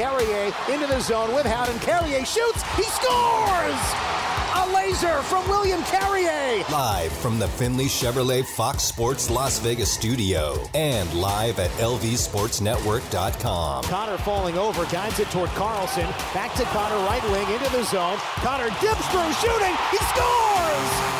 Carrier into the zone with Howden. Carrier shoots. He scores! A laser from William Carrier. Live from the Finley Chevrolet Fox Sports Las Vegas studio and live at lvsportsnetwork.com. Connor falling over, guides it toward Carlson. Back to Connor, right wing, into the zone. Connor dips through, shooting. He scores!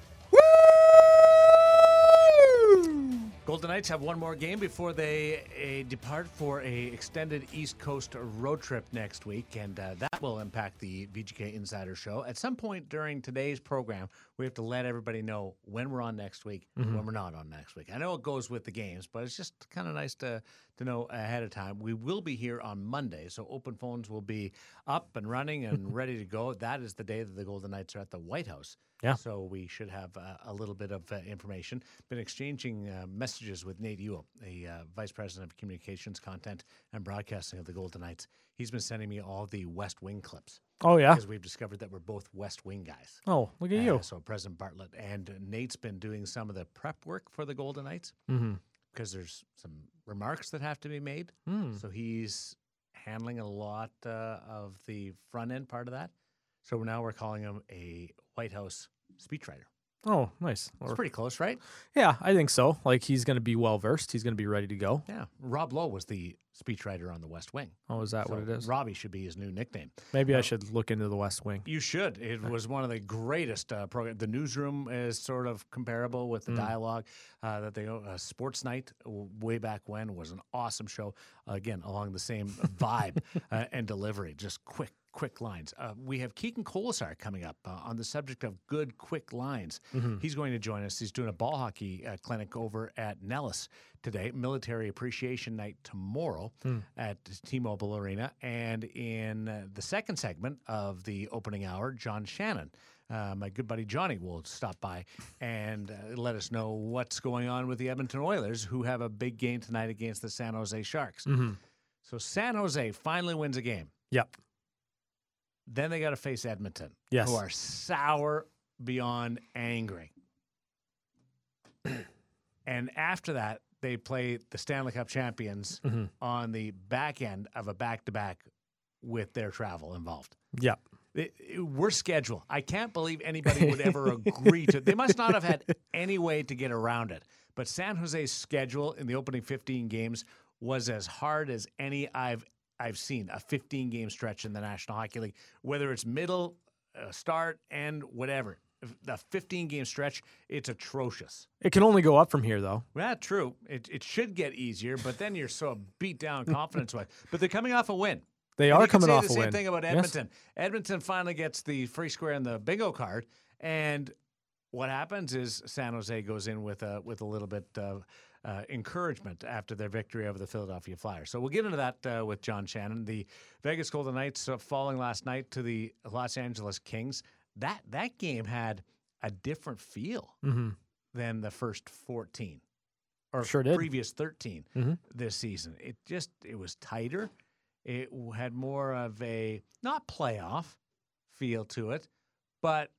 Golden Knights have one more game before they uh, depart for a extended East Coast road trip next week, and uh, that will impact the VGK Insider Show. At some point during today's program, we have to let everybody know when we're on next week, when we're not on next week. I know it goes with the games, but it's just kind of nice to to know ahead of time. We will be here on Monday, so open phones will be up and running and ready to go. That is the day that the Golden Knights are at the White House. Yeah. So we should have uh, a little bit of uh, information. Been exchanging uh, messages with Nate Ewell, the uh, Vice President of Communications, Content, and Broadcasting of the Golden Knights. He's been sending me all the West Wing clips Oh, yeah. because we've discovered that we're both West Wing guys. Oh, look at Uh, you. so President Bartlet and Nate's been doing some of the prep work for the Golden Knights Mm-hmm. because there's some remarks that have to be made. Hmm. So he's handling a lot uh, of the front end part of that. So now we're calling him a White House speechwriter. Oh, nice. It's pretty close, right? yeah, I think so. Like he's going to be well versed. He's going to be ready to go. Yeah. Rob Lowe was the speechwriter on the West Wing. Oh, is that what it is? Robbie should be his new nickname. Maybe I should look into the West Wing. You should. It was one of the greatest uh, programs. The newsroom is sort of comparable with the dialogue uh, that they uh, Sports Night way back when was an awesome show. again, along the same vibe uh, and delivery, just quick. Quick lines. Uh, we have Keegan Kolesar coming up uh, on the subject of good, quick lines. Mm-hmm. He's going to join us. He's doing a ball hockey uh, clinic over at Nellis today, Military Appreciation Night tomorrow Hmm. at T-Mobile Arena, and in uh, the second segment of the opening hour, John Shannon. Uh, my good buddy Johnny will stop by and uh, let us know what's going on with the Edmonton Oilers, who have a big game tonight against the San Jose Sharks. Mm-hmm. So San Jose finally wins a game. Yep. Then they got to face Edmonton, Yes. who are sour beyond angry. and after that, they play the Stanley Cup champions Mhm. on the back end of a back to back with their travel involved. Yep. It, it- we're scheduled. I can't believe anybody would ever agree to. They must not have had any way to get around it. But San Jose's schedule in the opening 15 games was as hard as any I've I've seen. A 15 game stretch in the National Hockey League, whether it's middle, uh, start, and whatever. The 15 game stretch, it's atrocious. It can only go up from here, though. Yeah, true. It, it should get easier, but then you're so beat down confidence wise. But they're coming off a win. They And are coming say off the a same win. thing about Yes. Edmonton. Edmonton finally gets the free square and the bingo card, and what happens is San Jose goes in with a with a little bit of uh, encouragement after their victory over the Philadelphia Flyers. So we'll get into that uh, with John Shannon. The Vegas Golden Knights uh, falling last night to the Los Angeles Kings. That that game had a different feel Mm-hmm. than the first 14 or Sure previous 13 Mhm. this season. It just it was tighter. It had more of a not playoff feel to it, but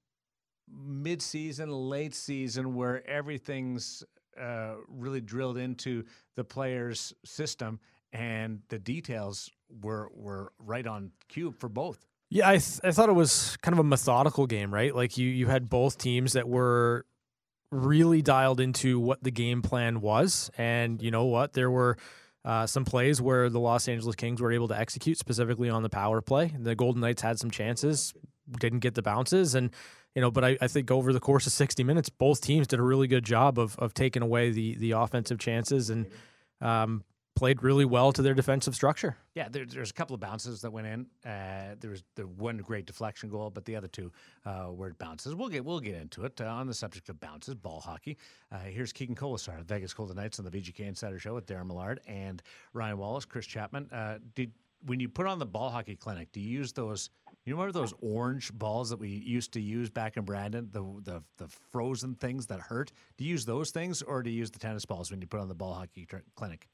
mid-season, late season where everything's uh, really drilled into the player's system and the details were were right on cue for both. Yeah, I, th- I thought it was kind of a methodical game, right? Like you, you had both teams that were really dialed into what the game plan was. And you know what? There were uh, some plays where the Los Angeles Kings were able to execute, specifically on the power play. The Golden Knights had some chances, didn't get the bounces. And, you know, but I, I think over the course of 60 minutes, both teams did a really good job of, of taking away the, the offensive chances and um, played really well to their defensive structure. Yeah, there, there's a couple of bounces that went in. Uh, there was the one great deflection goal, but the other two uh, were bounces. We'll get we'll get into it uh, on the subject of bounces, ball hockey. Uh, here's Keegan Kolesar, Vegas Golden Knights on the VGK Insider Show with Darren Millard and Ryan Wallace, Chris Chapman. Uh, did when you put on the ball hockey clinic, do you use those? You remember those orange balls that we used to use back in Brandon, the the the frozen things that hurt? Do you use those things, or do you use the tennis balls when you put on the ball hockey tr- clinic?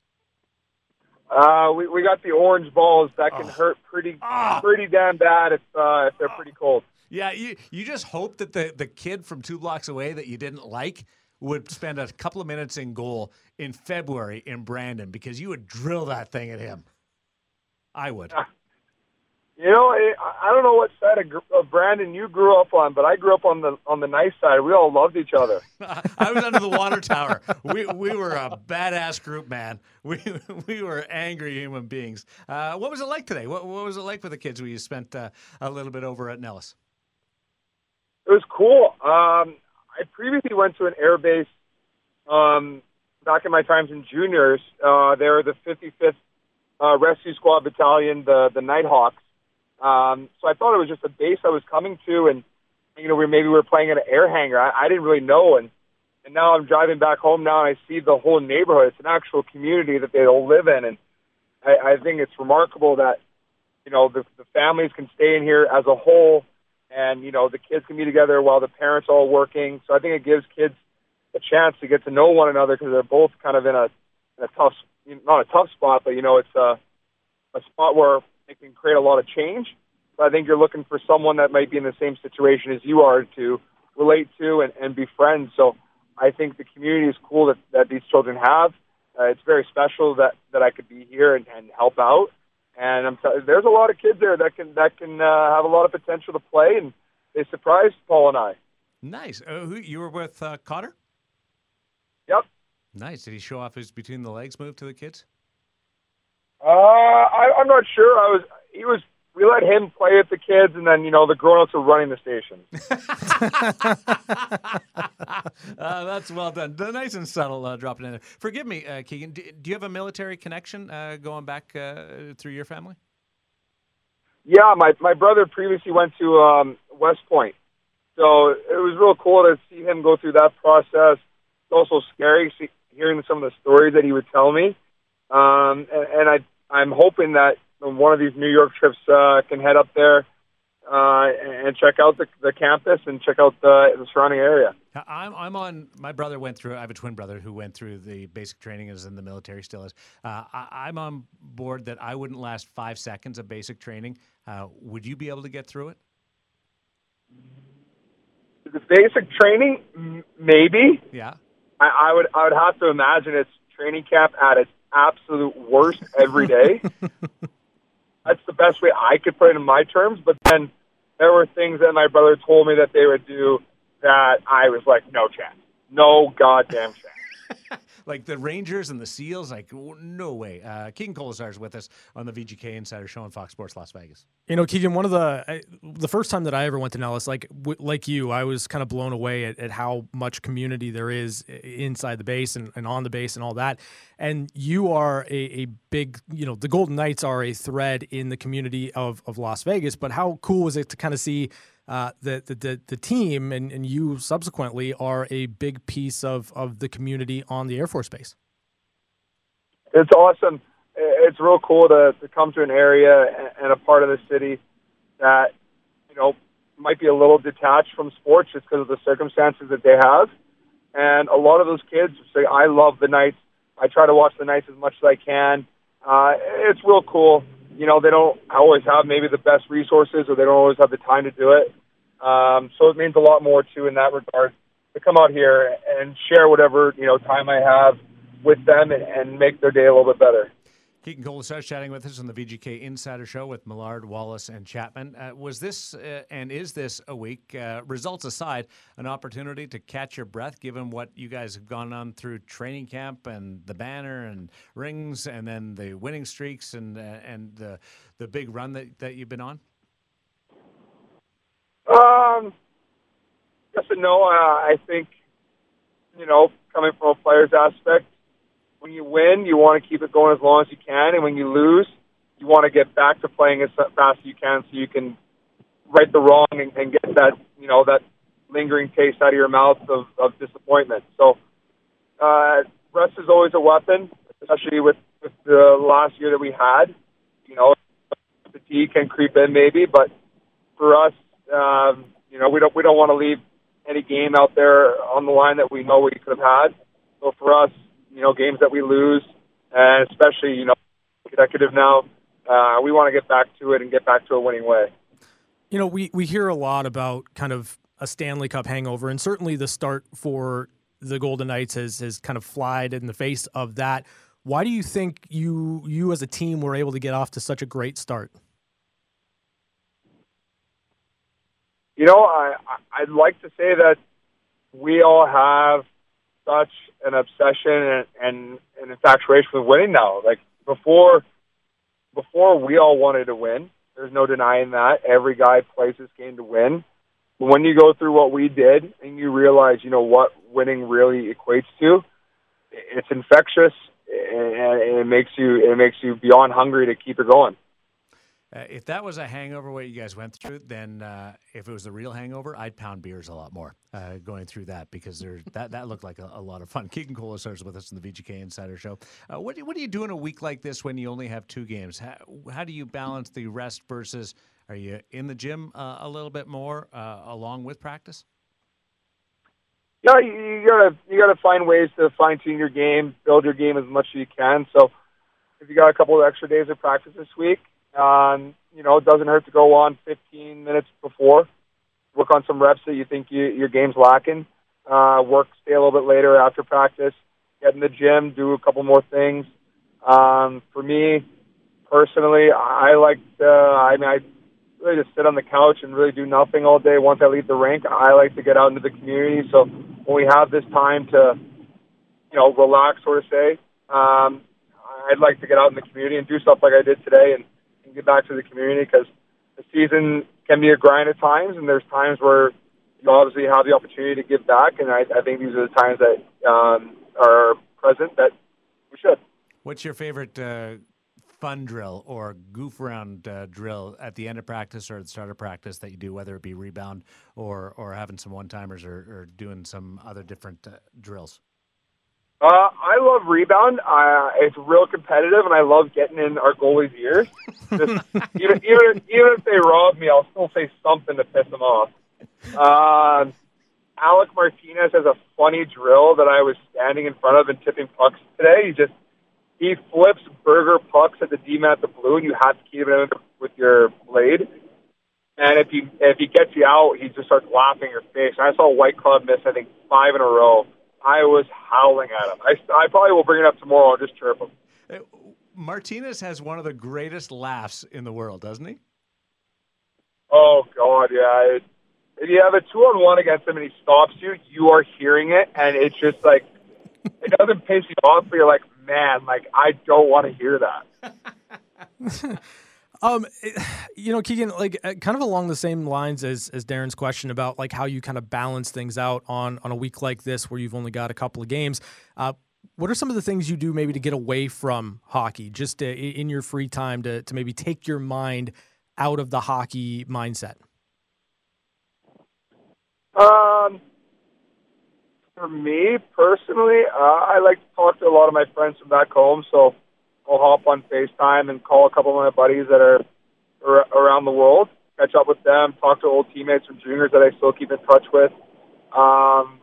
Uh, we we got the orange balls that can oh. hurt pretty oh. pretty damn bad if uh, if they're pretty cold. Yeah, you you just hope that the the kid from two blocks away that you didn't like would spend a couple of minutes in goal in February in Brandon because you would drill that thing at him. I would. You know, I don't know what side of Brandon you grew up on, but I grew up on the on the nice side. We all loved each other. I was under the water tower. We we were a badass group, man. We we were angry human beings. Uh, what was it like today? What what was it like for the kids? We spent uh, a little bit over at Nellis. It was cool. Um, I previously went to an air base um, back in my times in juniors. Uh, they were the 55th uh, Rescue Squad Battalion, the the Nighthawks. Um, so I thought it was just a base I was coming to, and you know, we maybe we were playing at an air hangar. I, I didn't really know, and and now I'm driving back home now, and I see the whole neighborhood. It's an actual community that they all live in, and I, I think it's remarkable that you know the, the families can stay in here as a whole and you know the kids can be together while the parents are all working. So I think it gives kids a chance to get to know one another because they're both kind of in a in a tough, not a tough spot, but you know it's a a spot where it can create a lot of change. But I think you're looking for someone that might be in the same situation as you are to relate to and, and be friends. So I think the community is cool that, that these children have. Uh, it's very special that, that I could be here and, and help out and I'm t- there's a lot of kids there that can that can uh, have a lot of potential to play, and they surprised Paul and I. Nice. Uh, who you were with uh, Cotter? Yep. Nice. Did he show off his between the legs move to the kids? Uh, I, I'm not sure. I was. He was we let him play with the kids, and then you know the grown-ups were running the station. uh, that's well done. The Nice and subtle uh, dropping in there. Forgive me, uh, Keegan. Do, do, you have a military connection uh, going back uh, through your family? Yeah, my my brother previously went to um, West Point, so it was real cool to see him go through that process. It's also scary see, hearing some of the stories that he would tell me, um, and, and I I'm hoping that one of these New York trips uh, can head up there uh, and check out the, the campus and check out the, the surrounding area. I'm, I'm on. My brother went through. I have a twin brother who went through the basic training, is in the military, still is. Uh, I, am on board that I wouldn't last five seconds of basic training. Uh, would you be able to get through it? The basic training, maybe. Yeah. I, I would. I would have to imagine it's training camp at its absolute worst every day. That's the best way I could put it in my terms. But then there were things that my brother told me that they would do that I was like, no chance, no goddamn chance. like the Rangers and the Seals, like no way. Uh, Keegan Kolesar is with us on the VGK Insider Show on Fox Sports Las Vegas. You know, Keegan, one of the I, the first time that I ever went to Nellis, like w- like you, I was kind of blown away at, at, how much community there is inside the base and, and, on the base and all that. And you are a, a, big, you know, the Golden Knights are a thread in the community of of Las Vegas. But how cool was it to kind of see? Uh, the, the, the the team and, and you subsequently are a big piece of, of the community on the Air Force Base. It's awesome. It's real cool to, to come to an area and a part of the city that you know might be a little detached from sports just because of the circumstances that they have. And a lot of those kids say, "I love the Knights. I try to watch the Knights as much as I can." Uh, it's real cool you know, they don't always have maybe the best resources or they don't always have the time to do it. Um, so it means a lot more too in that regard to come out here and share whatever, you know, time I have with them and, and make their day a little bit better. Keegan Kolesar chatting with us on the VGK Insider Show with Millard, Wallace, and Chapman. Uh, was this uh, and is this a week, uh, results aside, an opportunity to catch your breath given what you guys have gone on through training camp and the banner and rings and then the winning streaks and uh, and the the big run that, that you've been on? Um, yes and no. Uh, I think, you know, coming from a player's aspect, when you win, you want to keep it going as long as you can, and when you lose, you want to get back to playing as fast as you can, so you can right the wrong and, and get that you know that lingering taste out of your mouth of, of disappointment. So, uh, rest is always a weapon, especially with, with the last year that we had. You know, fatigue can creep in maybe, but for us, um, you know, we don't we don't want to leave any game out there on the line that we know we could have had. So for us, you know, games that we lose, and especially you know, consecutive now, uh, we want to get back to it and get back to a winning way. You know, we we hear a lot about kind of a Stanley Cup hangover, and certainly the start for the Golden Knights has has kind of flied in the face of that. Why do you think you you as a team were able to get off to such a great start? You know, I I'd like to say that we all have such an obsession and, and an infatuation with winning now. Like before, before we all wanted to win. There's no denying that. Every guy plays this game to win. But when you go through what we did and you realize, you know, what winning really equates to, it's infectious and it makes you it makes you beyond hungry to keep it going. Uh, if that was a hangover, what you guys went through, then uh, if it was a real hangover, I'd pound beers a lot more uh, going through that because there that that looked like a, a, lot of fun. Keegan Kolesar's with us in the VGK Insider Show. Uh, what what do you do in a week like this when you only have two games? How, how do you balance the rest versus? Are you in the gym uh, a little bit more uh, along with practice? Yeah, you, you gotta you gotta find ways to fine tune your game, build your game as much as you can. So if you got a couple of extra days of practice this week um, you know, it doesn't hurt to go on 15 minutes before, work on some reps that you think you, your game's lacking. Uh, work, stay a little bit later after practice, get in the gym, do a couple more things. Um, for me, personally, I like to, I mean, I really just sit on the couch and really do nothing all day once I leave the rink. I like to get out into the community. So when we have this time to, you know, relax, sort of say, um, I'd like to get out in the community and do stuff like I did today and, and get back to the community because the season can be a grind at times, and there's times where you obviously have the opportunity to give back, and I, I think these are the times that um, are present that we should. What's your favorite uh, fun drill or goof around uh, drill at the end of practice or at the start of practice that you do, whether it be rebound or or having some one timers or, or, doing some other different uh, drills? Uh, I love rebound. Uh, it's real competitive, and I love getting in our goalie's ears. Just, even, even even if they rob me, I'll still say something to piss them off. Uh, Alec Martinez has a funny drill that I was standing in front of and tipping pucks today. He just he flips burger pucks at the D mat the blue, and you have to keep it in with your blade. And if he if he gets you out, he just starts laughing in your face. And I saw Whitecloud miss I think five in a row I was howling at him. I, I probably will bring it up tomorrow. I'll just chirp him. Uh, Martinez has one of the greatest laughs in the world, doesn't he? Oh God, yeah. It, if you have a two on one against him and he stops you, you are hearing it, and it's just like it doesn't piss you off, but you're like, man, like I don't want to hear that. Um, you know, Keegan, like uh, kind of along the same lines as as Darren's question about like how you kind of balance things out on on a week like this where you've only got a couple of games. Uh, what are some of the things you do maybe to get away from hockey, just to, uh, in your free time to to maybe take your mind out of the hockey mindset? Um, for me personally, uh, I like to talk to a lot of my friends from back home, so I'll hop on FaceTime and call a couple of my buddies that are around the world, catch up with them, talk to old teammates from juniors that I still keep in touch with, um,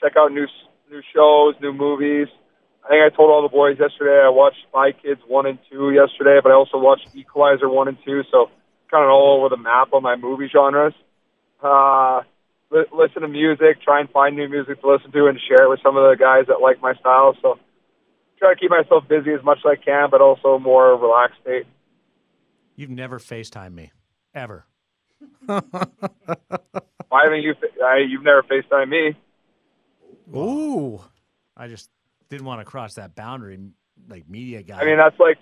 check out new new shows, new movies. I think I told all the boys yesterday I watched Spy Kids one and two yesterday, but I also watched Equalizer one and two, so kind of all over the map on my movie genres. Uh, li- listen to music, try and find new music to listen to, and share it with some of the guys that like my style. So try to keep myself busy as much as I can, but also more relaxed state. You've never FaceTime me, ever. Why haven't you? I, you've never FaceTime me. Ooh, I just didn't want to cross that boundary, like media guy. I mean, that's like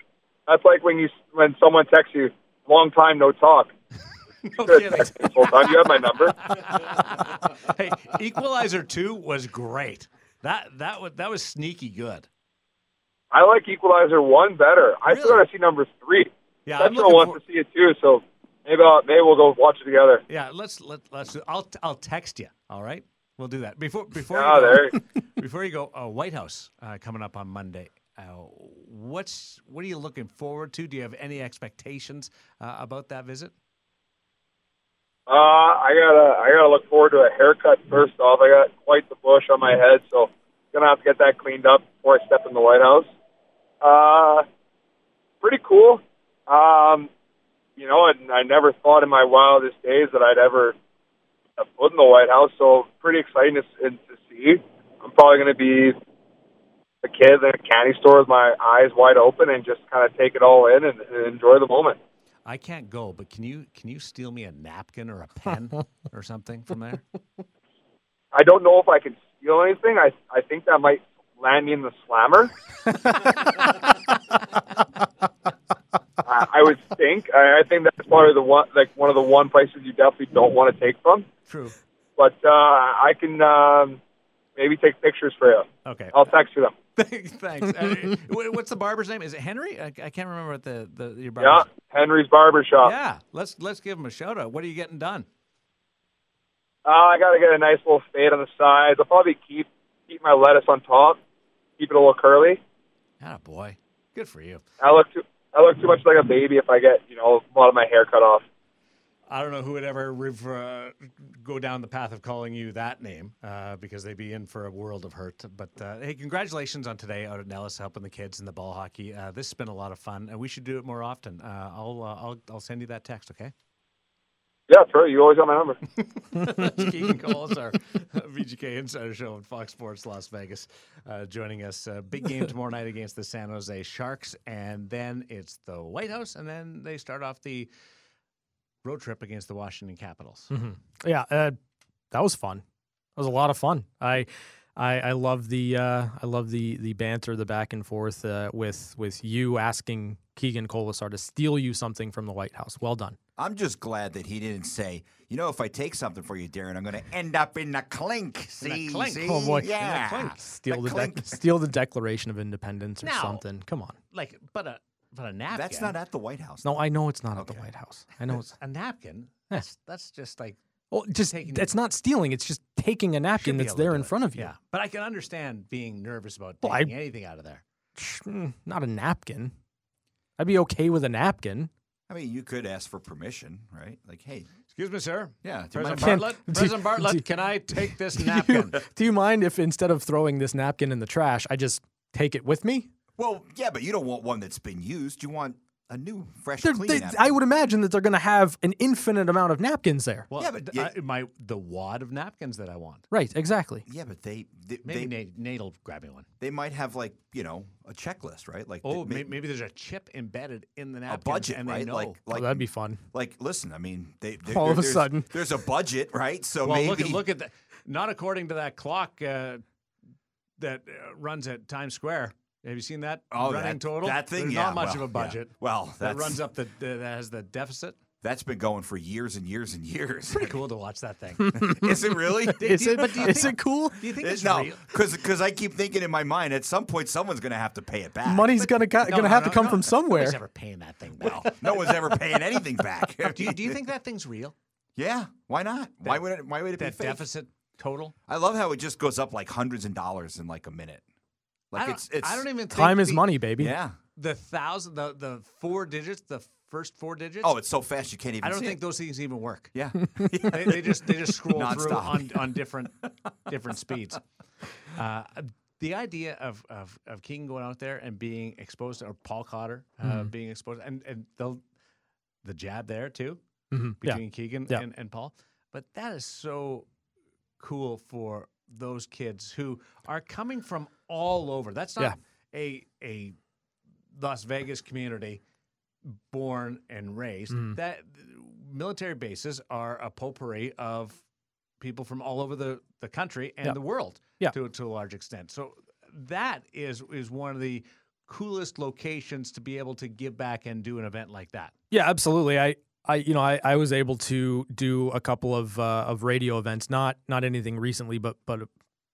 that's like when you when someone texts you, long time no talk. no kidding. Time. You have my number. hey, Equalizer two was great. That that was that was sneaky good. I like Equalizer one better. I really? still got to see number three. Yeah, Central wants for... to see it too, so maybe I'll, maybe we'll go watch it together. Yeah, let's let let's. I'll I'll text you. All right, we'll do that before before. Oh, you go, there. before you go, uh, White House uh, coming up on Monday. Uh, what's what are you looking forward to? Do you have any expectations uh, about that visit? Uh, I gotta, I gotta look forward to a haircut first off. I got quite the bush on my head, so gonna have to get that cleaned up before I step in the White House. Uh, pretty cool. Um, you know, and I never thought in my wildest days that I'd ever step foot in the White House. So pretty exciting to, to see. I'm probably gonna be a kid in a candy store with my eyes wide open and just kind of take it all in and, and enjoy the moment. I can't go, but can you can you steal me a napkin or a pen or something from there? I don't know if I can steal anything. I I think that might land me in the slammer. I, I would think. I, I think that's probably the one, like one of the one places you definitely don't want to take from. True. But uh, I can um, maybe take pictures for you. Okay. I'll text you them. Thanks. Uh, what's the barber's name? Is it Henry? I, I can't remember what the, the your barber. Yeah. Henry's Barber Shop. Yeah. Let's let's give him a shout out. What are you getting done? Uh, I got to get a nice little fade on the sides. I'll probably keep keep my lettuce on top, keep it a little curly. Ah, boy. Good for you. I look too I look too much like a baby if I get you know a lot of my hair cut off. I don't know who would ever uh, go down the path of calling you that name uh, because they'd be in for a world of hurt. But uh, hey, congratulations on today out at Nellis helping the kids in the ball hockey. Uh, this has been a lot of fun, and we should do it more often. Uh, I'll, uh, I'll I'll send you that text, okay? Yeah, true. You always got my number. Keegan Coles, our VGK Insider Show on Fox Sports Las Vegas, uh, joining us. Uh, big game tomorrow night against the San Jose Sharks, and then it's the White House, and then they start off the road trip against the Washington Capitals. Yeah, uh, that was fun. That was a lot of fun. I, I, I love the uh, I love the the banter, the back and forth uh, with with you asking Keegan Kolesar to steal you something from the White House. Well done. I'm just glad that he didn't say, you know, if I take something for you, Darren, I'm going to end up in the clink. See, clink. see? Oh, boy. In the yeah, clink. Steal the, clink. dec- steal the Declaration of Independence or Now- something. Come on. Like, but a but a napkin. That's not at the White House. No, I know it's not at the White House. I know it's a napkin. That's that's just like well, just Taking- it's not stealing. It's just taking a napkin that's there do in it. front of you. Yeah, but I can understand being nervous about Well, I- taking anything out of there. Mm, Not a napkin. I'd be okay with a napkin. I mean, you could ask for permission, right? Like, hey, Excuse me, sir. yeah, do President mind Bartlet. do- President Bartlet, do- can I take this Do you- napkin? Do you mind if instead of throwing this napkin in the trash, I just take it with me? Well, yeah, but you don't want one that's been used. You want a new, fresh, They're- clean they- napkin. I would imagine that they're going to have an infinite amount of napkins there. Well, Yeah, but yeah- I- my the wad of napkins that I want. Right, exactly. Yeah, but they they, Maybe they, Nate, Nate'll grab me one. they might have like you know a checklist, right? Like Oh, they- maybe, maybe there's a chip embedded in the napkin. a budget, and they right? know. Like Oh, that'd be fun. like listen. I mean, they, they All of a there's- sudden. there's a budget, right? So well, maybe look at look at that. Not according to that clock uh, that uh, runs at Times Square. Have you seen that Oh, running that, total? That thing, There's yeah, not much well, of a yeah. budget. Well, that runs up the that has the deficit. That's been going for years and years and years. Pretty cool to watch that thing. Is it really? Is you- it, but do you is think- it cool? Do you think it's no, real? because I keep thinking in my mind at some point someone's going to have to pay it back. Money's going to No, going to no, have no, to come no. from somewhere. Nobody's ever paying that thing back. no one's ever paying anything back. do, you, do you think that thing's real? yeah, why not? why would it? Why would it be That fake? deficit total? I love how it just goes up like hundreds of dollars in like a minute. Like I don't, it's it's I don't even think Time is the- money, baby. yeah. The thousand, the the four digits, the first four digits. Oh, it's so fast you can't even. I don't see think it. those things even work. Yeah. they, they just they just scroll through on, on different different speeds. Uh, the idea of, of of King going out there and being exposed to, or Paul Cotter uh, being exposed, and and the the jab there too Mhm, yeah. between Keegan Yeah. and, and Paul. But that is so cool for those kids who are coming from all over. That's not a a Las Vegas community born and raised. Mm-hmm. That military bases are a potpourri of people from all over the, the country and Yeah. the world Yeah. to to a large extent. So that is is one of the coolest locations to be able to give back and do an event like that. Yeah, absolutely. I, I, you know, I, I was able to do a couple of uh, of radio events, not not anything recently, but but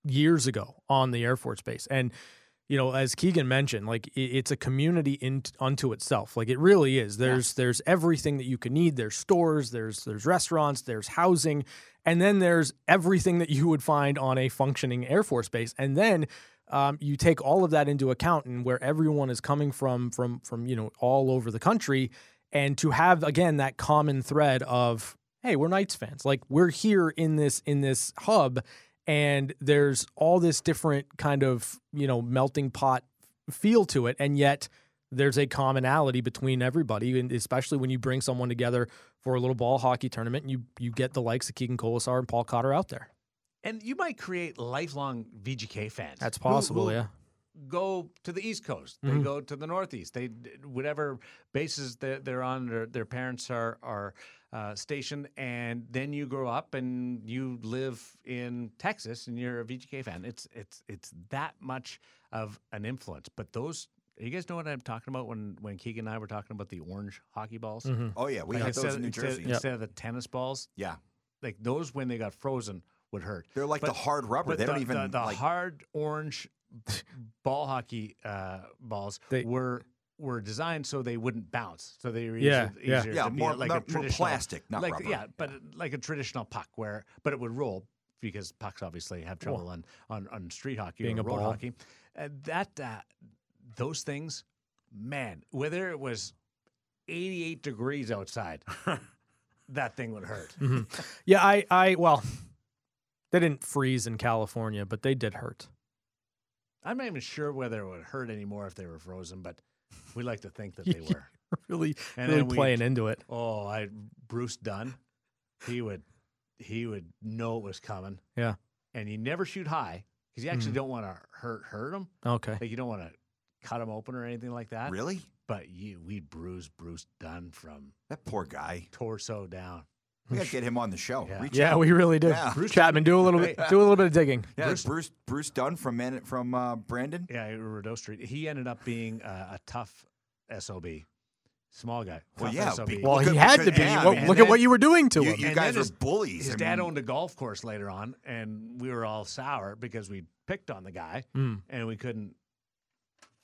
years ago on the Air Force Base, and you know, as Keegan mentioned, like i it's a community in unto itself. Like it really is. There's there's everything that you can need. There's stores, there's there's restaurants, there's housing, and then there's everything that you would find on a functioning Air Force base, and then. um, you take all of that into account and where everyone is coming from, from from you know all over the country, and to have again that common thread of hey, we're Knights fans, like we're here in this in this hub, and there's all this different kind of you know melting pot feel to it, and yet there's a commonality between everybody, and especially when you bring someone together for a little ball hockey tournament, and you you get the likes of Keegan Kolesar and Paul Cotter out there. And you might create lifelong VGK fans. That's who- possible, who yeah. Go to the East Coast. They Mhm. go to the Northeast. They whatever bases they're, they're on. Their, their parents are are uh, stationed, and then you grow up and you live in Texas, and you're a VGK fan. It's it's it's that much of an influence. But those. You guys know what I'm talking about when, when Keegan and I were talking about the orange hockey balls? Mhm. Oh yeah, we Like had those in New instead- Jersey. instead of the tennis balls, Yeah, like those when they got frozen would hurt. they're like the hard rubber. They the, don't even the, the like. hard orange ball hockey uh, balls They- were were designed so they wouldn't bounce. So they were Yeah, easier, yeah. easier Yeah, to be more- like more- a more traditional plastic, not like rubber. yeah, but like a traditional puck where but it would roll because pucks obviously have trouble on, on on street hockey Being or a road ball. hockey. Uh, that uh, those things, man, whether it was 88 degrees outside, that thing would hurt. Mhm. Yeah, I, I, well, they didn't freeze in California, but they did hurt. I'm not even sure whether it would hurt anymore if they were frozen, but we like to think that they were. really, And really then playing into it. Oh, I Bruce Dunn, he would he would know it was coming. Yeah. and you never shoot high because you actually Mhm. don't want to hurt hurt him. Okay. Like you don't want to cut him open or anything like that. really, But you we bruise Bruce Dunn from that poor guy. torso down. We got to get him on the show. Yeah. Reach Yeah, out. we really did. Yeah. Bruce Chapman, do a little bit, do a little bit of digging. Yeah, Bruce- Bruce Bruce, Dunn from Man, from uh, Brandon. Yeah, Rideau Street. He ended up being uh, a tough sob, small guy. Well, yeah, SOB. be- Well, he had to be. yeah, Well, look and at what you were doing to You, him. you guys then are bullies. His I dad mean, owned a golf course later on, and we were all sour because we picked on the guy, Mm. and we couldn't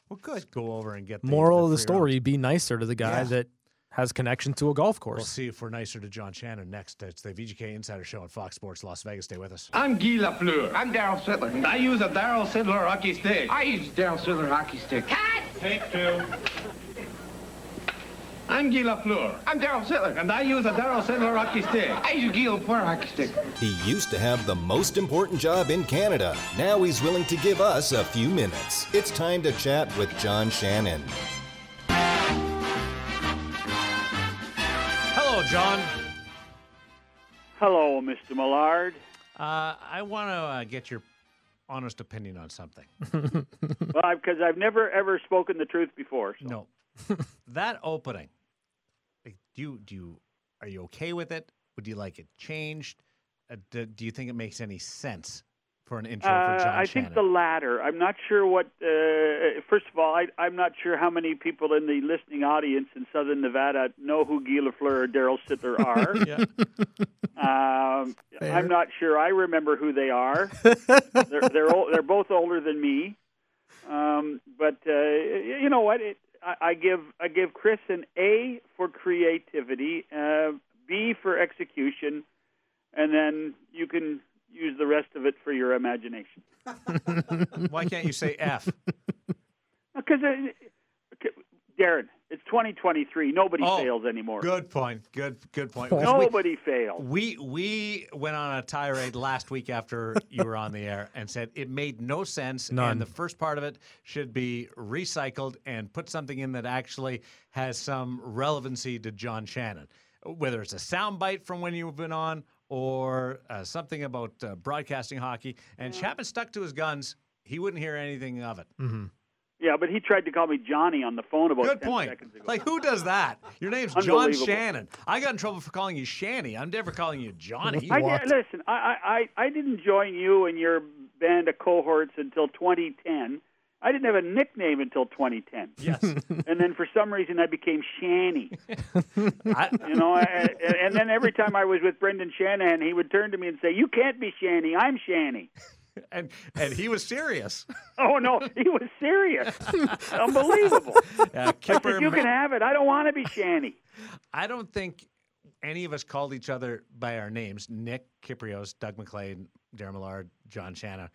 well, good. go over and get the Moral of the story: rounds. be nicer to the guy Yeah. that has connection to a golf course. We'll see if we're nicer to John Shannon next. It's the VGK Insider Show on Fox Sports Las Vegas. Stay with us. I'm Guy Lafleur. I'm Daryl Sittler. And I use a Daryl Sittler hockey stick. I use Daryl Sittler hockey stick. Cut! Take two. I'm Guy Lafleur. I'm Daryl Sittler. And I use a Daryl Sittler hockey stick. I use Guy Lafleur hockey stick. He used to have the most important job in Canada. Now he's willing to give us a few minutes. It's time to chat with John Shannon. John. Hello, Mr. Millard. Uh, I want to uh, get your honest opinion on something. Well, because I've never ever spoken the truth before. So. No, that opening. Like, do you do you are you okay with it? Would you like it changed? Uh, do, do you think it makes any sense for an intro Uh, for John I Shannon? think the latter. I'm not sure what. Uh, first of all, I, I'm not sure how many people in the listening audience in Southern Nevada know who Guy Lafleur or Daryl Sittler are. yeah. Um, I'm not sure. I remember who they are. they're they're ol- they're both older than me. Um, but uh, you know what? It, I, I give I give Chris an A for creativity, uh, B for execution, and then you can use the rest of it for your imagination. Why can't you say F? Because uh, okay, Darren, it's 2023. Nobody Oh, fails anymore. Good point. Good good point. Because we- Nobody fails. We we went on a tirade last week after you were on the air and said it made no sense None. and the first part of it should be recycled and put something in that actually has some relevancy to John Shannon. Whether it's a soundbite from when you've been on or uh, something about uh, broadcasting hockey. And Chapman stuck to his guns. He wouldn't hear anything of it. Mm-hmm. Yeah, but he tried to call me Johnny on the phone about Good 10 point. seconds ago. Like, who does that? Your name's John Shannon. I got in trouble for calling you Shanny. I'm never calling you Johnny. I did, listen. I, I I didn't join you and your band of cohorts until 2010. I didn't have a nickname until 2010. yes. And then for some reason I became Shanny. You know, I, and then every time I was with Brendan Shanahan, he would turn to me and say, "You can't be Shanny. I'm Shanny." and and he was serious. Oh no, he was serious. Unbelievable. Uh, Kipper, said, "You can have it. I don't want to be Shanny." I don't think any of us called each other by our names, Nick Kypreos, Doug MacLean, Darren Millard, John Shannon,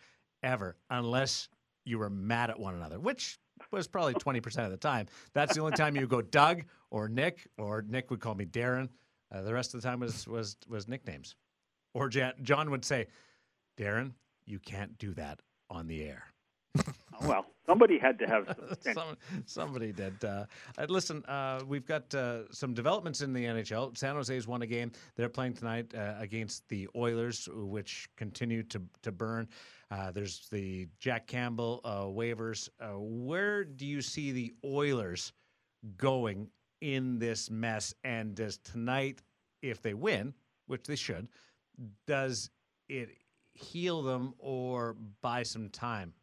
ever, unless you were mad at one another, which was probably 20% of the time. That's the only time you go Doug or Nick, or Nick would call me Darren. Uh, the rest of the time was was was nicknames. Or Jan, John would say, Darren, you can't do that on the air. well, somebody had to have some. Some, somebody did. Uh, uh, listen, uh, we've got uh, some developments in the NHL. San Jose's won a game. They're playing tonight uh, against the Oilers, which continue to to burn. Uh, there's the Jack Campbell waivers. Where do you see the Oilers going in this mess? And does tonight, if they win, which they should, does it heal them or buy some time?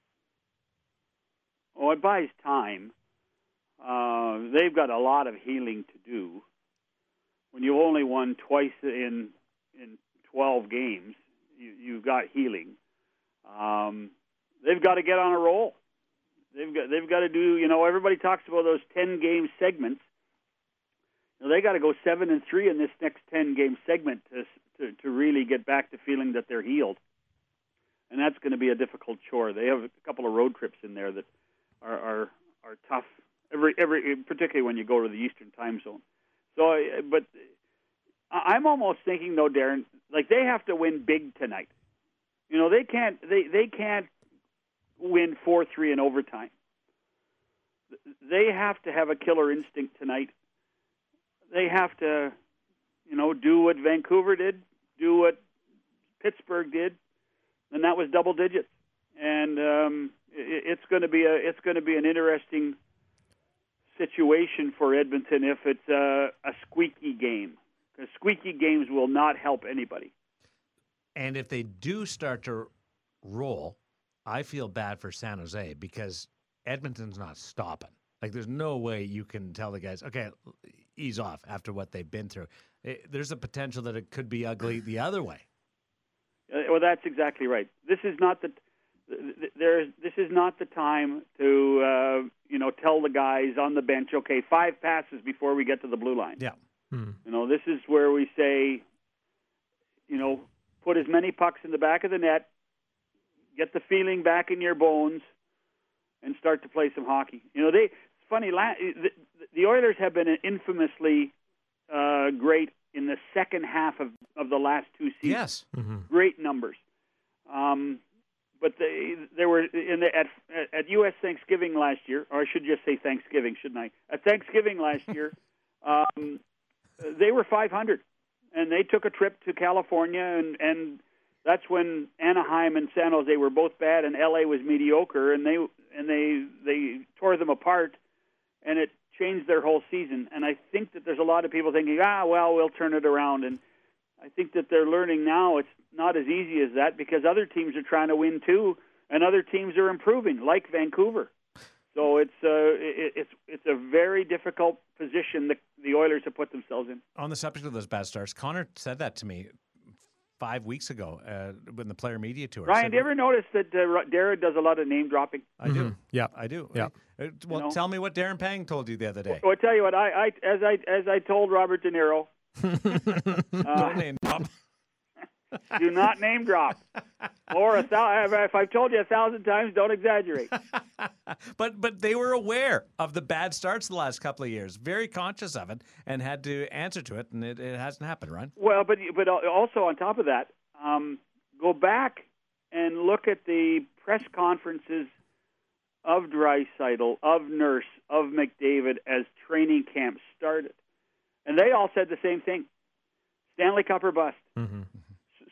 Oh, it buys time. Uh, they've got a lot of healing to do. When you've only won twice in in 12 games, you, you've got healing. Um, they've got to get on a roll. They've got they've got to do. You know, everybody talks about those 10 game segments. You know, they got to go seven and three in this next 10 game segment to, to to really get back to feeling that they're healed. And that's going to be a difficult chore. They have a couple of road trips in there that are are, are tough. Every every particularly when you go to the Eastern Time Zone. So, but I'm almost thinking though, Darren, like they have to win big tonight. You know, they can't they they can't win four three in overtime. They have to have a killer instinct tonight. They have to, you know, do what Vancouver did, do what Pittsburgh did, and that was double digits. And um, it, it's going to be a it's going to be an interesting situation for Edmonton if it's a, a squeaky game. Because squeaky games will not help anybody. And if they do start to roll, I feel bad for San Jose because Edmonton's not stopping. Like, there's no way you can tell the guys, okay, ease off after what they've been through. It, there's a potential that it could be ugly the other way. Uh, well, that's exactly right. This is not the th- th- this is not the time to uh, you know tell the guys on the bench, okay, five passes before we get to the blue line. Yeah. Hmm. You know, this is where we say, you know, put as many pucks in the back of the net, get the feeling back in your bones, and start to play some hockey. You know, they it's funny. La- the, the Oilers have been infamously uh, great in the second half of, of the last two seasons. Yes. Great numbers. Um, but they they were in the, at at U.S. Thanksgiving last year, or I should just say Thanksgiving, shouldn't I? At Thanksgiving last year, um, they were 500, and they took a trip to California, and and that's when Anaheim and San Jose were both bad, and L.A. was mediocre, and they and they they tore them apart, and it changed their whole season. And I think that there's a lot of people thinking, ah, well, we'll turn it around, and I think that they're learning now it's not as easy as that because other teams are trying to win too, and other teams are improving, like Vancouver. So it's uh, it, it's it's a very difficult position that the Oilers have put themselves in. On the subject of those bad starts, Connor said that to me five weeks ago uh, when the player media tour. Ryan, Said, do you ever notice that uh, Darren does a lot of name dropping? I do. Mhm. Yeah. I do. Yeah. Uh, Well, know? tell me what Darren Pang told you the other day. Well, I tell you what, I, I as I as I told Robert De Niro, No name drop. do not name drop. Or a thou- if I've told you a thousand times, don't exaggerate. but but they were aware of the bad starts the last couple of years, very conscious of it, and had to answer to it, and it, it hasn't happened, right? Well, but but also on top of that, um, go back and look at the press conferences of Draisaitl, of Nurse, of McDavid as training camp started, and they all said the same thing: Stanley Cup or bust. Mm-hmm.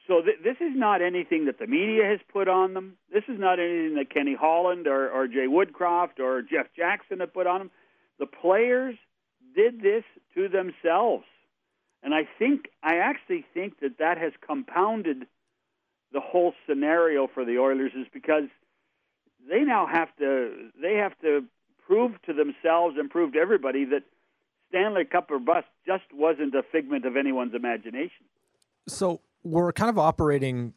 So th- this is not anything that the media has put on them. This is not anything that Kenny Holland or, or Jay Woodcroft or Jeff Jackson have put on them. The players did this to themselves, and I think I actually think that that has compounded the whole scenario for the Oilers is because they now have to they have to prove to themselves and prove to everybody that Stanley Cup or bust just wasn't a figment of anyone's imagination. So we're kind of operating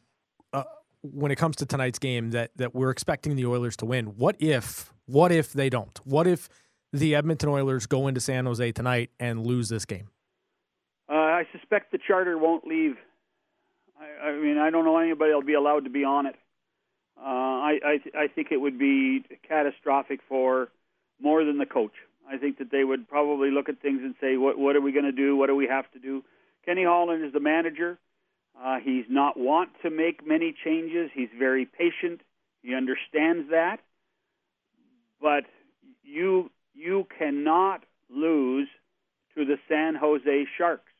uh, when it comes to tonight's game that that we're expecting the Oilers to win. What if? What if they don't? What if the Edmonton Oilers go into San Jose tonight and lose this game? Uh, I suspect the charter won't leave. I, I mean, I don't know anybody will be allowed to be on it. Uh, I I, th- I think it would be catastrophic for more than the coach. I think that they would probably look at things and say, "What what are we going to do? What do we have to do?" Kenny Holland is the manager. Uh, he's not want to make many changes. He's very patient. He understands that, but you you cannot lose to the San Jose Sharks.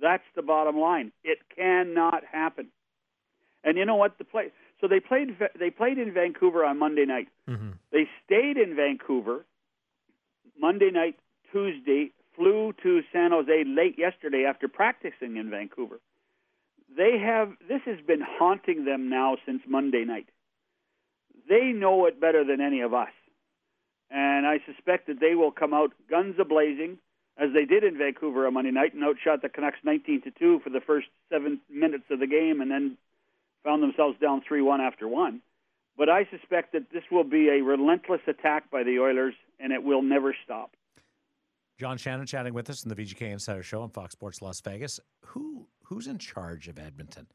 That's the bottom line. It cannot happen. And you know what? The play. So they played. They played in Vancouver on Monday night. Mm-hmm. They stayed in Vancouver Monday night, Tuesday. Flew to San Jose late yesterday after practicing in Vancouver. They have. This has been haunting them now since Monday night. They know it better than any of us, and I suspect that they will come out guns a blazing as they did in Vancouver on Monday night and outshot the Canucks 19 to 2 for the first seven minutes of the game and then found themselves down 3 1 after one. But I suspect that this will be a relentless attack by the Oilers and it will never stop. John Shannon chatting with us in the VGK Insider Show on Fox Sports Las Vegas. Who who's in charge of Edmonton?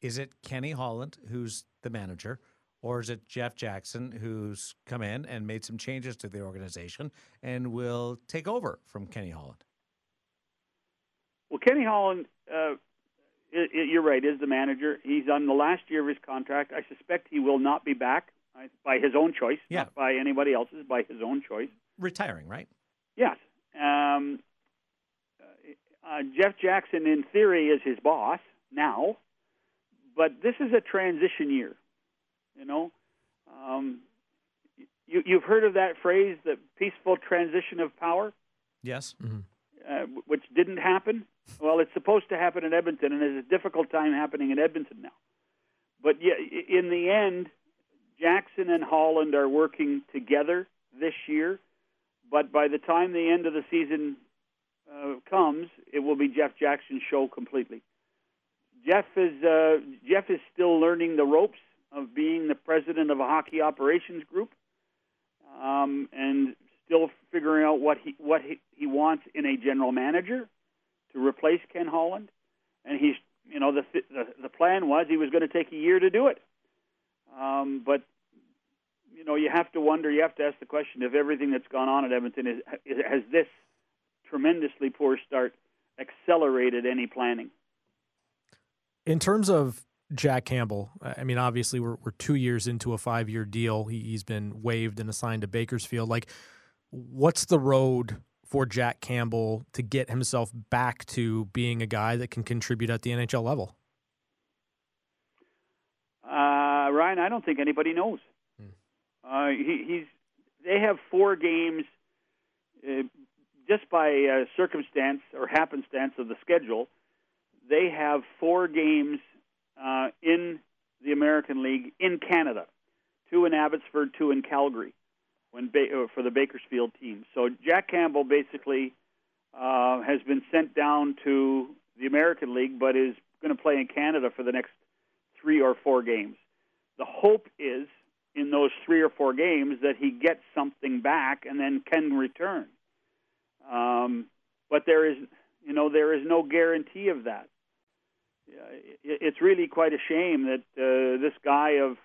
Is it Kenny Holland, who's the manager, or is it Jeff Jackson, who's come in and made some changes to the organization and will take over from Kenny Holland? Well, Kenny Holland, uh, i i you're right, is the manager. He's on the last year of his contract. I suspect he will not be back uh, by his own choice, Yeah. not by anybody else's, by his own choice. Retiring, right? Yes. Um, uh, Jeff Jackson, in theory, is his boss now, but this is a transition year. You know, um, you, you've heard of that phrase, the peaceful transition of power, Yes. uh, which didn't happen. Well, it's supposed to happen in Edmonton, and there's a difficult time happening in Edmonton now. But yeah, in the end, Jackson and Holland are working together this year. But by the time the end of the season uh, comes, it will be Jeff Jackson's show completely. Jeff is uh, Jeff is still learning the ropes of being the president of a hockey operations group, um, and still figuring out what he what he, he wants in a general manager to replace Ken Holland. And he's you know the the, the plan was he was going to take a year to do it, um, but you know, you have to wonder, you have to ask the question if everything that's gone on at Edmonton is, is has this tremendously poor start accelerated any planning? In terms of Jack Campbell, I mean, obviously we're we're two years into a five year deal. He, he's been waived and assigned to Bakersfield. Like, what's the road for Jack Campbell to get himself back to being a guy that can contribute at the NHL level? Uh, Ryan, I don't think anybody knows. Uh, he, he's they have four games uh, just by uh, circumstance or happenstance of the schedule. They have four games uh, in the American League in Canada, two in Abbotsford, two in Calgary, when ba- uh, for the Bakersfield team. So Jack Campbell basically uh, has been sent down to the American League, but is going to play in Canada for the next three or four games. The hope is in those three or four games that he gets something back and then can return. Um, but there is, you know, there is no guarantee of that. It's really quite a shame that uh, this guy of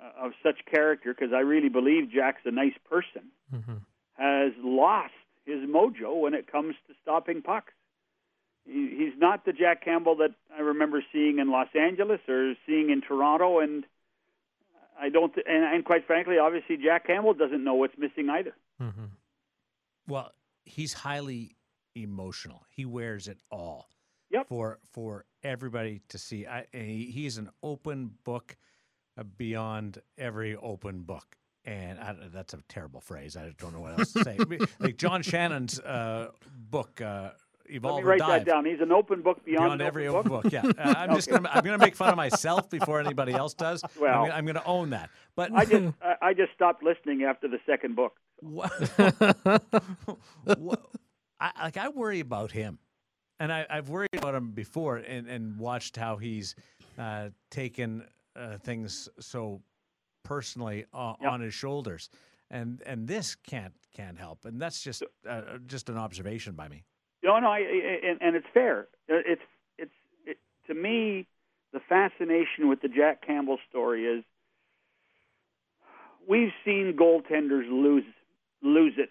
um of such character, because I really believe Jack's a nice person, mm-hmm. has lost his mojo when it comes to stopping pucks. He, he's not the Jack Campbell that I remember seeing in Los Angeles or seeing in Toronto, and I don't. Th- and, and quite frankly, obviously, Jack Campbell doesn't know what's missing either. Well, he's highly emotional. He wears it all. Yep. For for everybody to see. I, he, he's an open book uh, beyond every open book. And I, that's a terrible phrase. I don't know what else to say. like John Shannon's uh, book, uh, Evolve Let me write Dive. that down. He's an open book beyond, Beyond every open open book, yeah. Uh, I'm just gonna I'm gonna make fun of myself before anybody else does. Well- I'm, gonna, I'm gonna own that. But I just I, just stopped listening after the second book. I, like I worry about him, and I, I've worried about him before, and, and watched how he's uh, taken uh, things so personally uh, on his shoulders, and and this can't can't help, and that's just uh, just an observation by me. No, no, I, and, and it's fair. Uh, It's it's it, to me, the fascination with the Jack Campbell story is we've seen goaltenders lose lose it,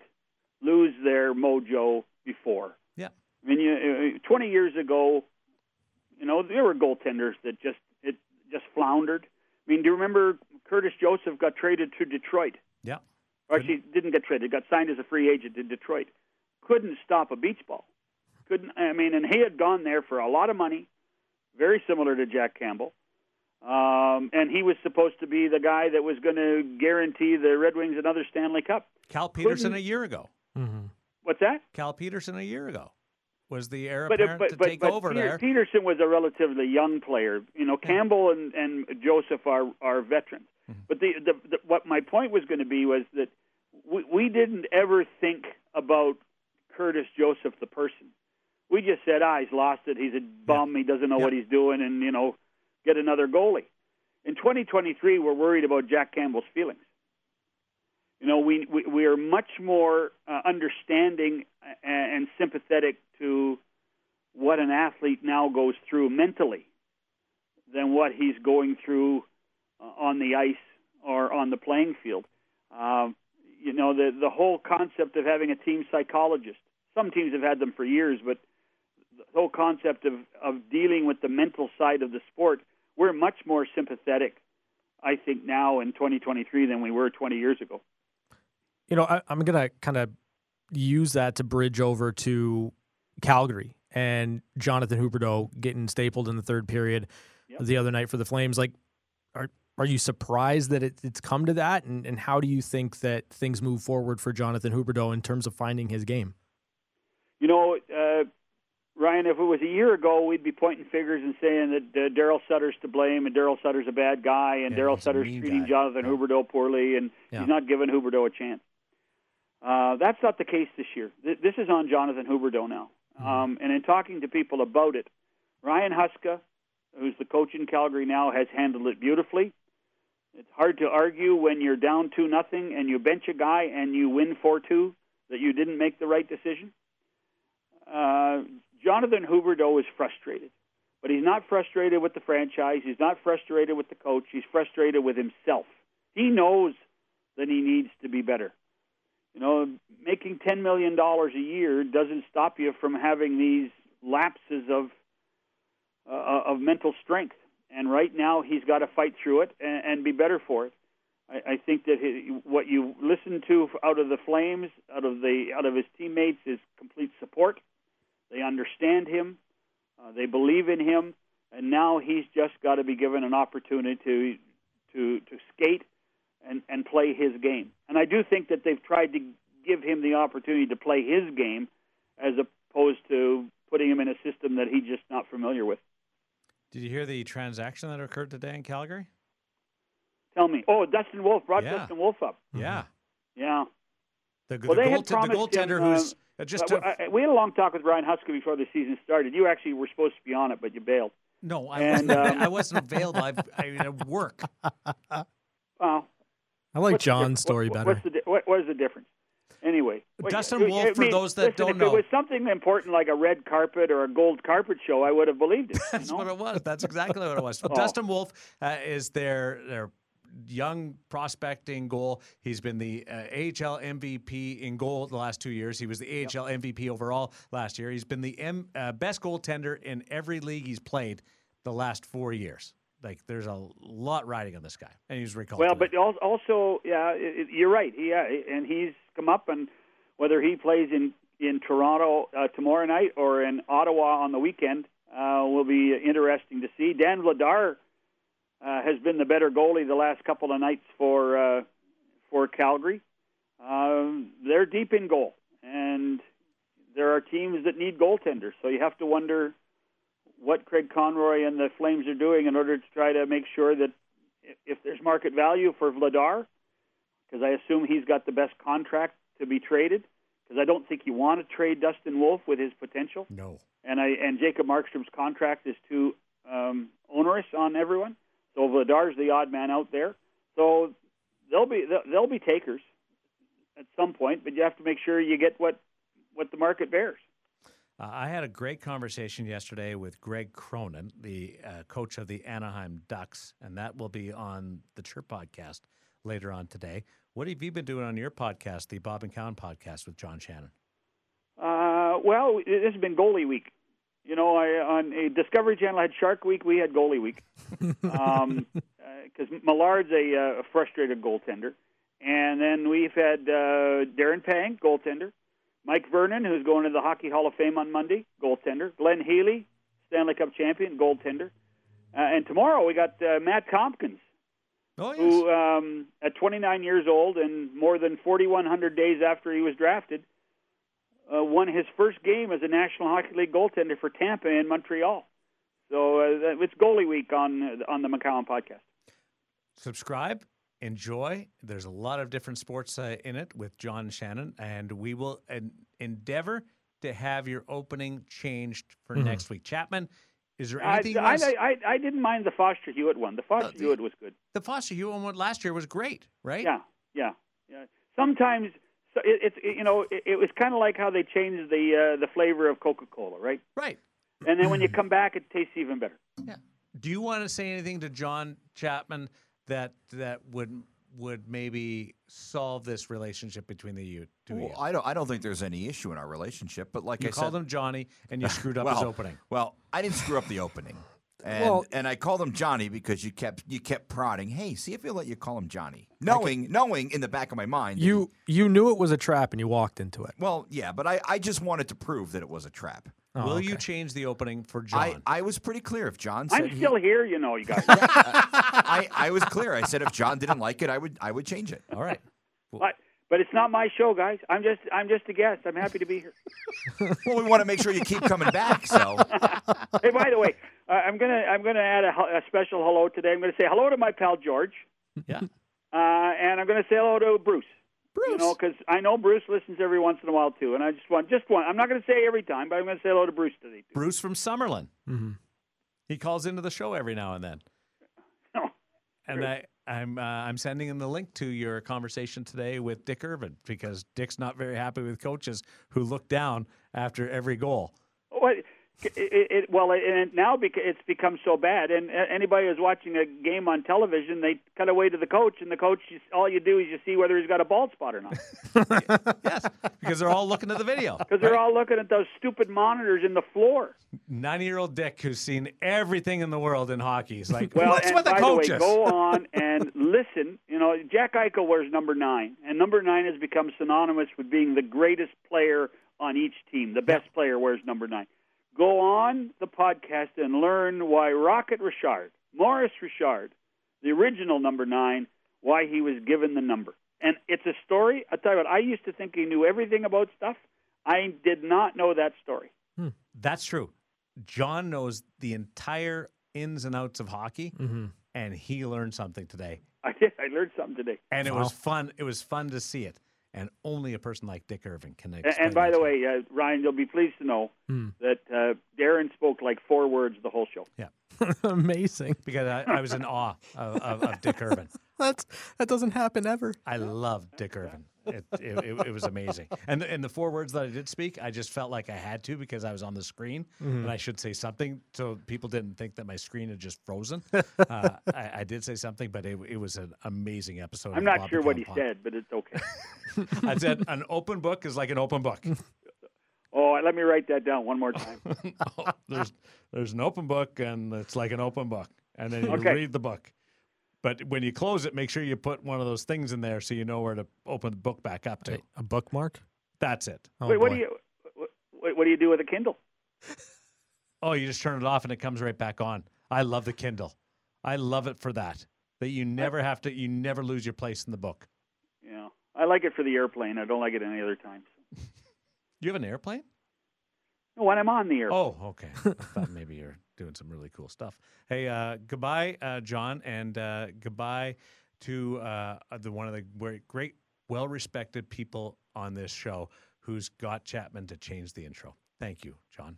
lose their mojo before. Yeah. I mean, you, uh, 20 years ago, you know, there were goaltenders that just just floundered. I mean, do you remember Curtis Joseph got traded to Detroit? Yeah. Or actually, didn't get traded. Got signed as a free agent in Detroit. Couldn't stop a beach ball. Couldn't. I mean, and he had gone there for a lot of money, very similar to Jack Campbell. Um, and he was supposed to be the guy that was going to guarantee the Red Wings another Stanley Cup. Cal Petersen Couldn't- a year ago. Mm-hmm. What's that? Cal Petersen a year ago was the heir apparent but, to but, take but over Peter, there. Petersen was a relatively young player. You know, Campbell and, and Joseph are are veterans. Mm-hmm. But the, the, the what my point was going to be was that we, we didn't ever think about Curtis Joseph the person. We just said, ah, he's lost it. He's a bum. He doesn't know what he's doing, and you know, get another goalie. In 2023, we're worried about Jack Campbell's feelings. You know, we we, we are much more uh, understanding and, and sympathetic to what an athlete now goes through mentally than what he's going through uh, on the ice or on the playing field. Um, you know, the the whole concept of having a team psychologist. Some teams have had them for years, but the whole concept of of dealing with the mental side of the sport, we're much more sympathetic, I think, now in 2023 than we were 20 years ago. You know, I, I'm gonna kind of use that to bridge over to Calgary and Jonathan Huberdeau getting stapled in the third period the other night for the Flames. Like, are are you surprised that it, it's come to that? And, and how do you think that things move forward for Jonathan Huberdeau in terms of finding his game? You know, uh, Ryan, if it was a year ago, we'd be pointing fingers and saying that uh, Daryl Sutter's to blame and Daryl Sutter's a bad guy and Yeah, Daryl Sutter's treating guy. Jonathan Huberdeau poorly and Yeah. he's not giving Huberdeau a chance. Uh, that's not the case this year. Th- this is on Jonathan Huberdeau now. Um, and in talking to people about it, Ryan Huska, who's the coach in Calgary now, has handled it beautifully. It's hard to argue when you're down two nothing and you bench a guy and you win four two that you didn't make the right decision. Uh, Jonathan Huberdeau is frustrated, but he's not frustrated with the franchise. He's not frustrated with the coach. He's frustrated with himself. He knows that he needs to be better. You know, making ten million dollars a year doesn't stop you from having these lapses of uh, of mental strength. And right now, he's got to fight through it and, and be better for it. I, I think that he, what you listen to out of the Flames, out of the out of his teammates, is complete support. They understand him, uh, they believe in him, and now he's just got to be given an opportunity to to to skate and and play his game. And I do think that they've tried to give him the opportunity to play his game, as opposed to putting him in a system that he's just not familiar with. Did you hear the transaction that occurred today in Calgary? Tell me. Oh, Dustin Wolf brought Yeah. Dustin Wolf up. Yeah. Yeah. The, the, Well, they goal, had the goaltender him, uh, who's uh, just a, I- we had a long talk with Ryan Huska before the season started. You actually were supposed to be on it, but you bailed. no, I and, wasn't, um, I wasn't available. I, I mean, at work. Well, I like what's John's story what- better. What's the what, what is the difference? Anyway, what- Dustin I- I Wolf, for those that listen, don't if know. it was something important like a red carpet or a gold carpet show, I would have believed it. you That's know? what it was. That's exactly what it was. Oh. Dustin Wolf uh, is their their young prospecting goal. He's been the uh, AHL MVP in goal the last two years. He was the AHL MVP overall last year. He's been the M, uh, best goaltender in every league he's played the last four years. Like there's a lot riding on this guy, and he's recalled. Well, but al- also, yeah, it, you're right. He, uh, and he's come up, and whether he plays in in Toronto uh, tomorrow night or in Ottawa on the weekend uh, will be interesting to see. Dan Vladar uh, has been the better goalie the last couple of nights for uh, for Calgary. Um, they're deep in goal, and there are teams that need goaltenders. So you have to wonder what Craig Conroy and the Flames are doing in order to try to make sure that if- there's market value for Vladar, because I assume he's got the best contract to be traded, because I don't think you want to trade Dustin Wolf with his potential, no. and I and Jacob Markstrom's contract is too um, onerous on everyone. So Vladar's the odd man out there. So they'll be they'll be takers at some point, but you have to make sure you get what what the market bears. Uh, I had a great conversation yesterday with Greg Cronin, the uh, coach of the Anaheim Ducks, and that will be on the Chirp podcast later on today. What have you been doing on your podcast, the Bob McCown podcast with John Shannon? Uh, well, it- this has been goalie week. You know, I on a Discovery Channel had Shark Week. We had goalie week because Millard's a uh, frustrated goaltender, and then we've had uh, Darren Pang, goaltender, Mike Vernon, who's going to the Hockey Hall of Fame on Monday, goaltender, Glenn Healy, Stanley Cup champion, goaltender, uh, and tomorrow we got uh, Matt Tomkins, Oh, yes. who um, at 29 years old and more than 4,100 days after he was drafted, uh, won his first game as a National Hockey League goaltender for Tampa and Montreal. So uh, it's goalie week on on the McCown podcast. subscribe, enjoy. There's a lot of different sports uh, in it with John Shannon, and we will en- endeavor to have your opening changed for next week. Chapman, is there anything I, else? I, I didn't mind the Foster Hewitt one. The Foster the- Hewitt was good. the Foster Hewitt one last year was great, right? Yeah, yeah, yeah. Sometimes so it, it's it, you know it, it was kind of like how they changed the uh, the flavor of Coca Cola, right? Right. And then when you come back, it tastes even better. Yeah. Do you want to say anything to John Chapman that that would would maybe solve this relationship between the you two? Well, I don't. I don't think there's any issue in our relationship. But like I said, You I called said, him Johnny, and you screwed up well, his opening. Well, I didn't screw up the opening, and Well- and I called him Johnny because you kept you kept prodding. Hey, see if he'll let you call him Johnny, knowing knowing in the back of my mind. that You you knew it was a trap and you walked into it. well, yeah, but I I just wanted to prove that it was a trap. Oh, Will you change the opening for John? I, I was pretty clear. If John said I'm he- still here, you know, you guys. I, I was clear. I said if John didn't like it, I would I would change it. All right. but but it's not my show, guys. I'm just I'm just a guest. I'm happy to be here. Well, we want to make sure you keep coming back. So hey, by the way, uh, I'm gonna I'm gonna add a, a special hello today. I'm gonna say hello to my pal George, Yeah. uh, and I'm gonna say hello to Bruce. Bruce. You know, because I know Bruce listens every once in a while too, and I just want just one. I'm not gonna say every time, but I'm gonna say hello to Bruce today too. Bruce from Summerlin. hmm He calls into the show every now and then. No. And I, I'm uh, I'm sending him the link to your conversation today with Dick Irvin because Dick's not very happy with coaches who look down after every goal. What? It, it, well, it, and now beca- it's become so bad. And uh, anybody who's watching a game on television, they cut away to the coach, and the coach, you, all you do is you see whether he's got a bald spot or not, Yes, because they're all looking at the video. because they're all looking at those stupid monitors in the floor. 90 year old Dick who's seen everything in the world in hockey. He's like, Well, what's and with the by coaches? the way, go on and listen. You know, Jack Eichel wears number nine, and number nine has become synonymous with being the greatest player on each team. The best player wears number nine. Go on the podcast and learn why Rocket Richard, Maurice Richard, the original number nine, why he was given the number. And it's a story. I tell you what, I used to think he knew everything about stuff. I did not know that story. That's true. John knows the entire ins and outs of hockey, hmm and he learned something today. I did. I learned something today. And it Wow. was fun. It was fun to see it. And only a person like Dick Irvin can And, explain and by the way, uh, Ryan, you'll be pleased to know Hmm. that uh, Darren spoke like four words the whole show. Yeah, amazing. because I, I was in awe of, of, of Dick Irvin. That's that doesn't happen ever. I love Dick Irvin. It, it, it, it was amazing. And the, and the four words that I did speak, I just felt like I had to because I was on the screen and I should say something so people didn't think that my screen had just frozen. uh, I, I did say something, but it, it was an amazing episode. I'm not Bob sure what he McCown said, but it's okay. I said an open book is like an open book. oh, let me write that down one more time. there's there's an open book and it's like an open book, and then you Okay. read the book. But when you close it, make sure you put one of those things in there so you know where to open the book back up to. Wait, a bookmark? That's it. Oh, Wait, what do you what, what do you do with a Kindle? Oh, you just turn it off and it comes right back on. I love the Kindle. I love it for that. That you never have to, you never lose your place in the book. Yeah. I like it for the airplane. I don't like it any other time. Do you have an airplane? When I'm on the airplane. Oh, okay. I thought maybe you're doing some really cool stuff. Hey, uh, goodbye, uh, John, and uh, goodbye to uh, the one of the great, great, well-respected people on this show who's got Chapman to change the intro. Thank you, John.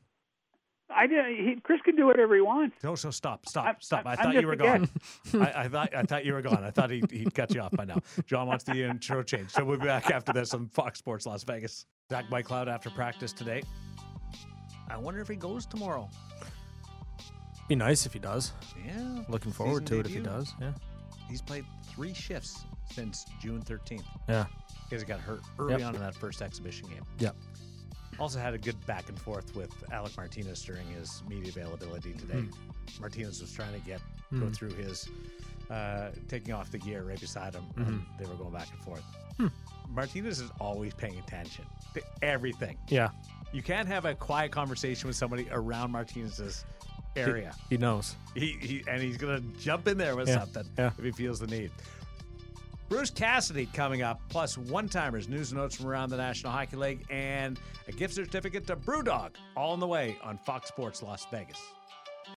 I did. He, Chris can do whatever he wants. No, so stop, stop, I'm- stop. I I'm thought you were gone. I, I thought I thought you were gone. I thought he he cut you off by now. John wants the intro change, so we'll be back after this on Fox Sports Las Vegas. Zach Whitecloud after practice today. I wonder if he goes tomorrow. Be nice if he does. Yeah. Looking forward to it if he debut. does. Yeah. He's played three shifts since June 13th Yeah. because he got hurt early Yep. on in that first exhibition game. Yeah. Also had a good back and forth with Alec Martinez during his media availability today. Hmm. Martinez was trying to get go through his uh, taking off the gear right beside him, and Hmm. they were going back and forth. Martinez is always paying attention to everything. Yeah. You can't have a quiet conversation with somebody around Martinez's area. He knows. He, he and he's gonna jump in there with Yeah, something yeah. if he feels the need. Bruce Cassidy coming up, plus one timers, news and notes from around the National Hockey League, and a gift certificate to Brewdog, all on the way on Fox Sports Las Vegas.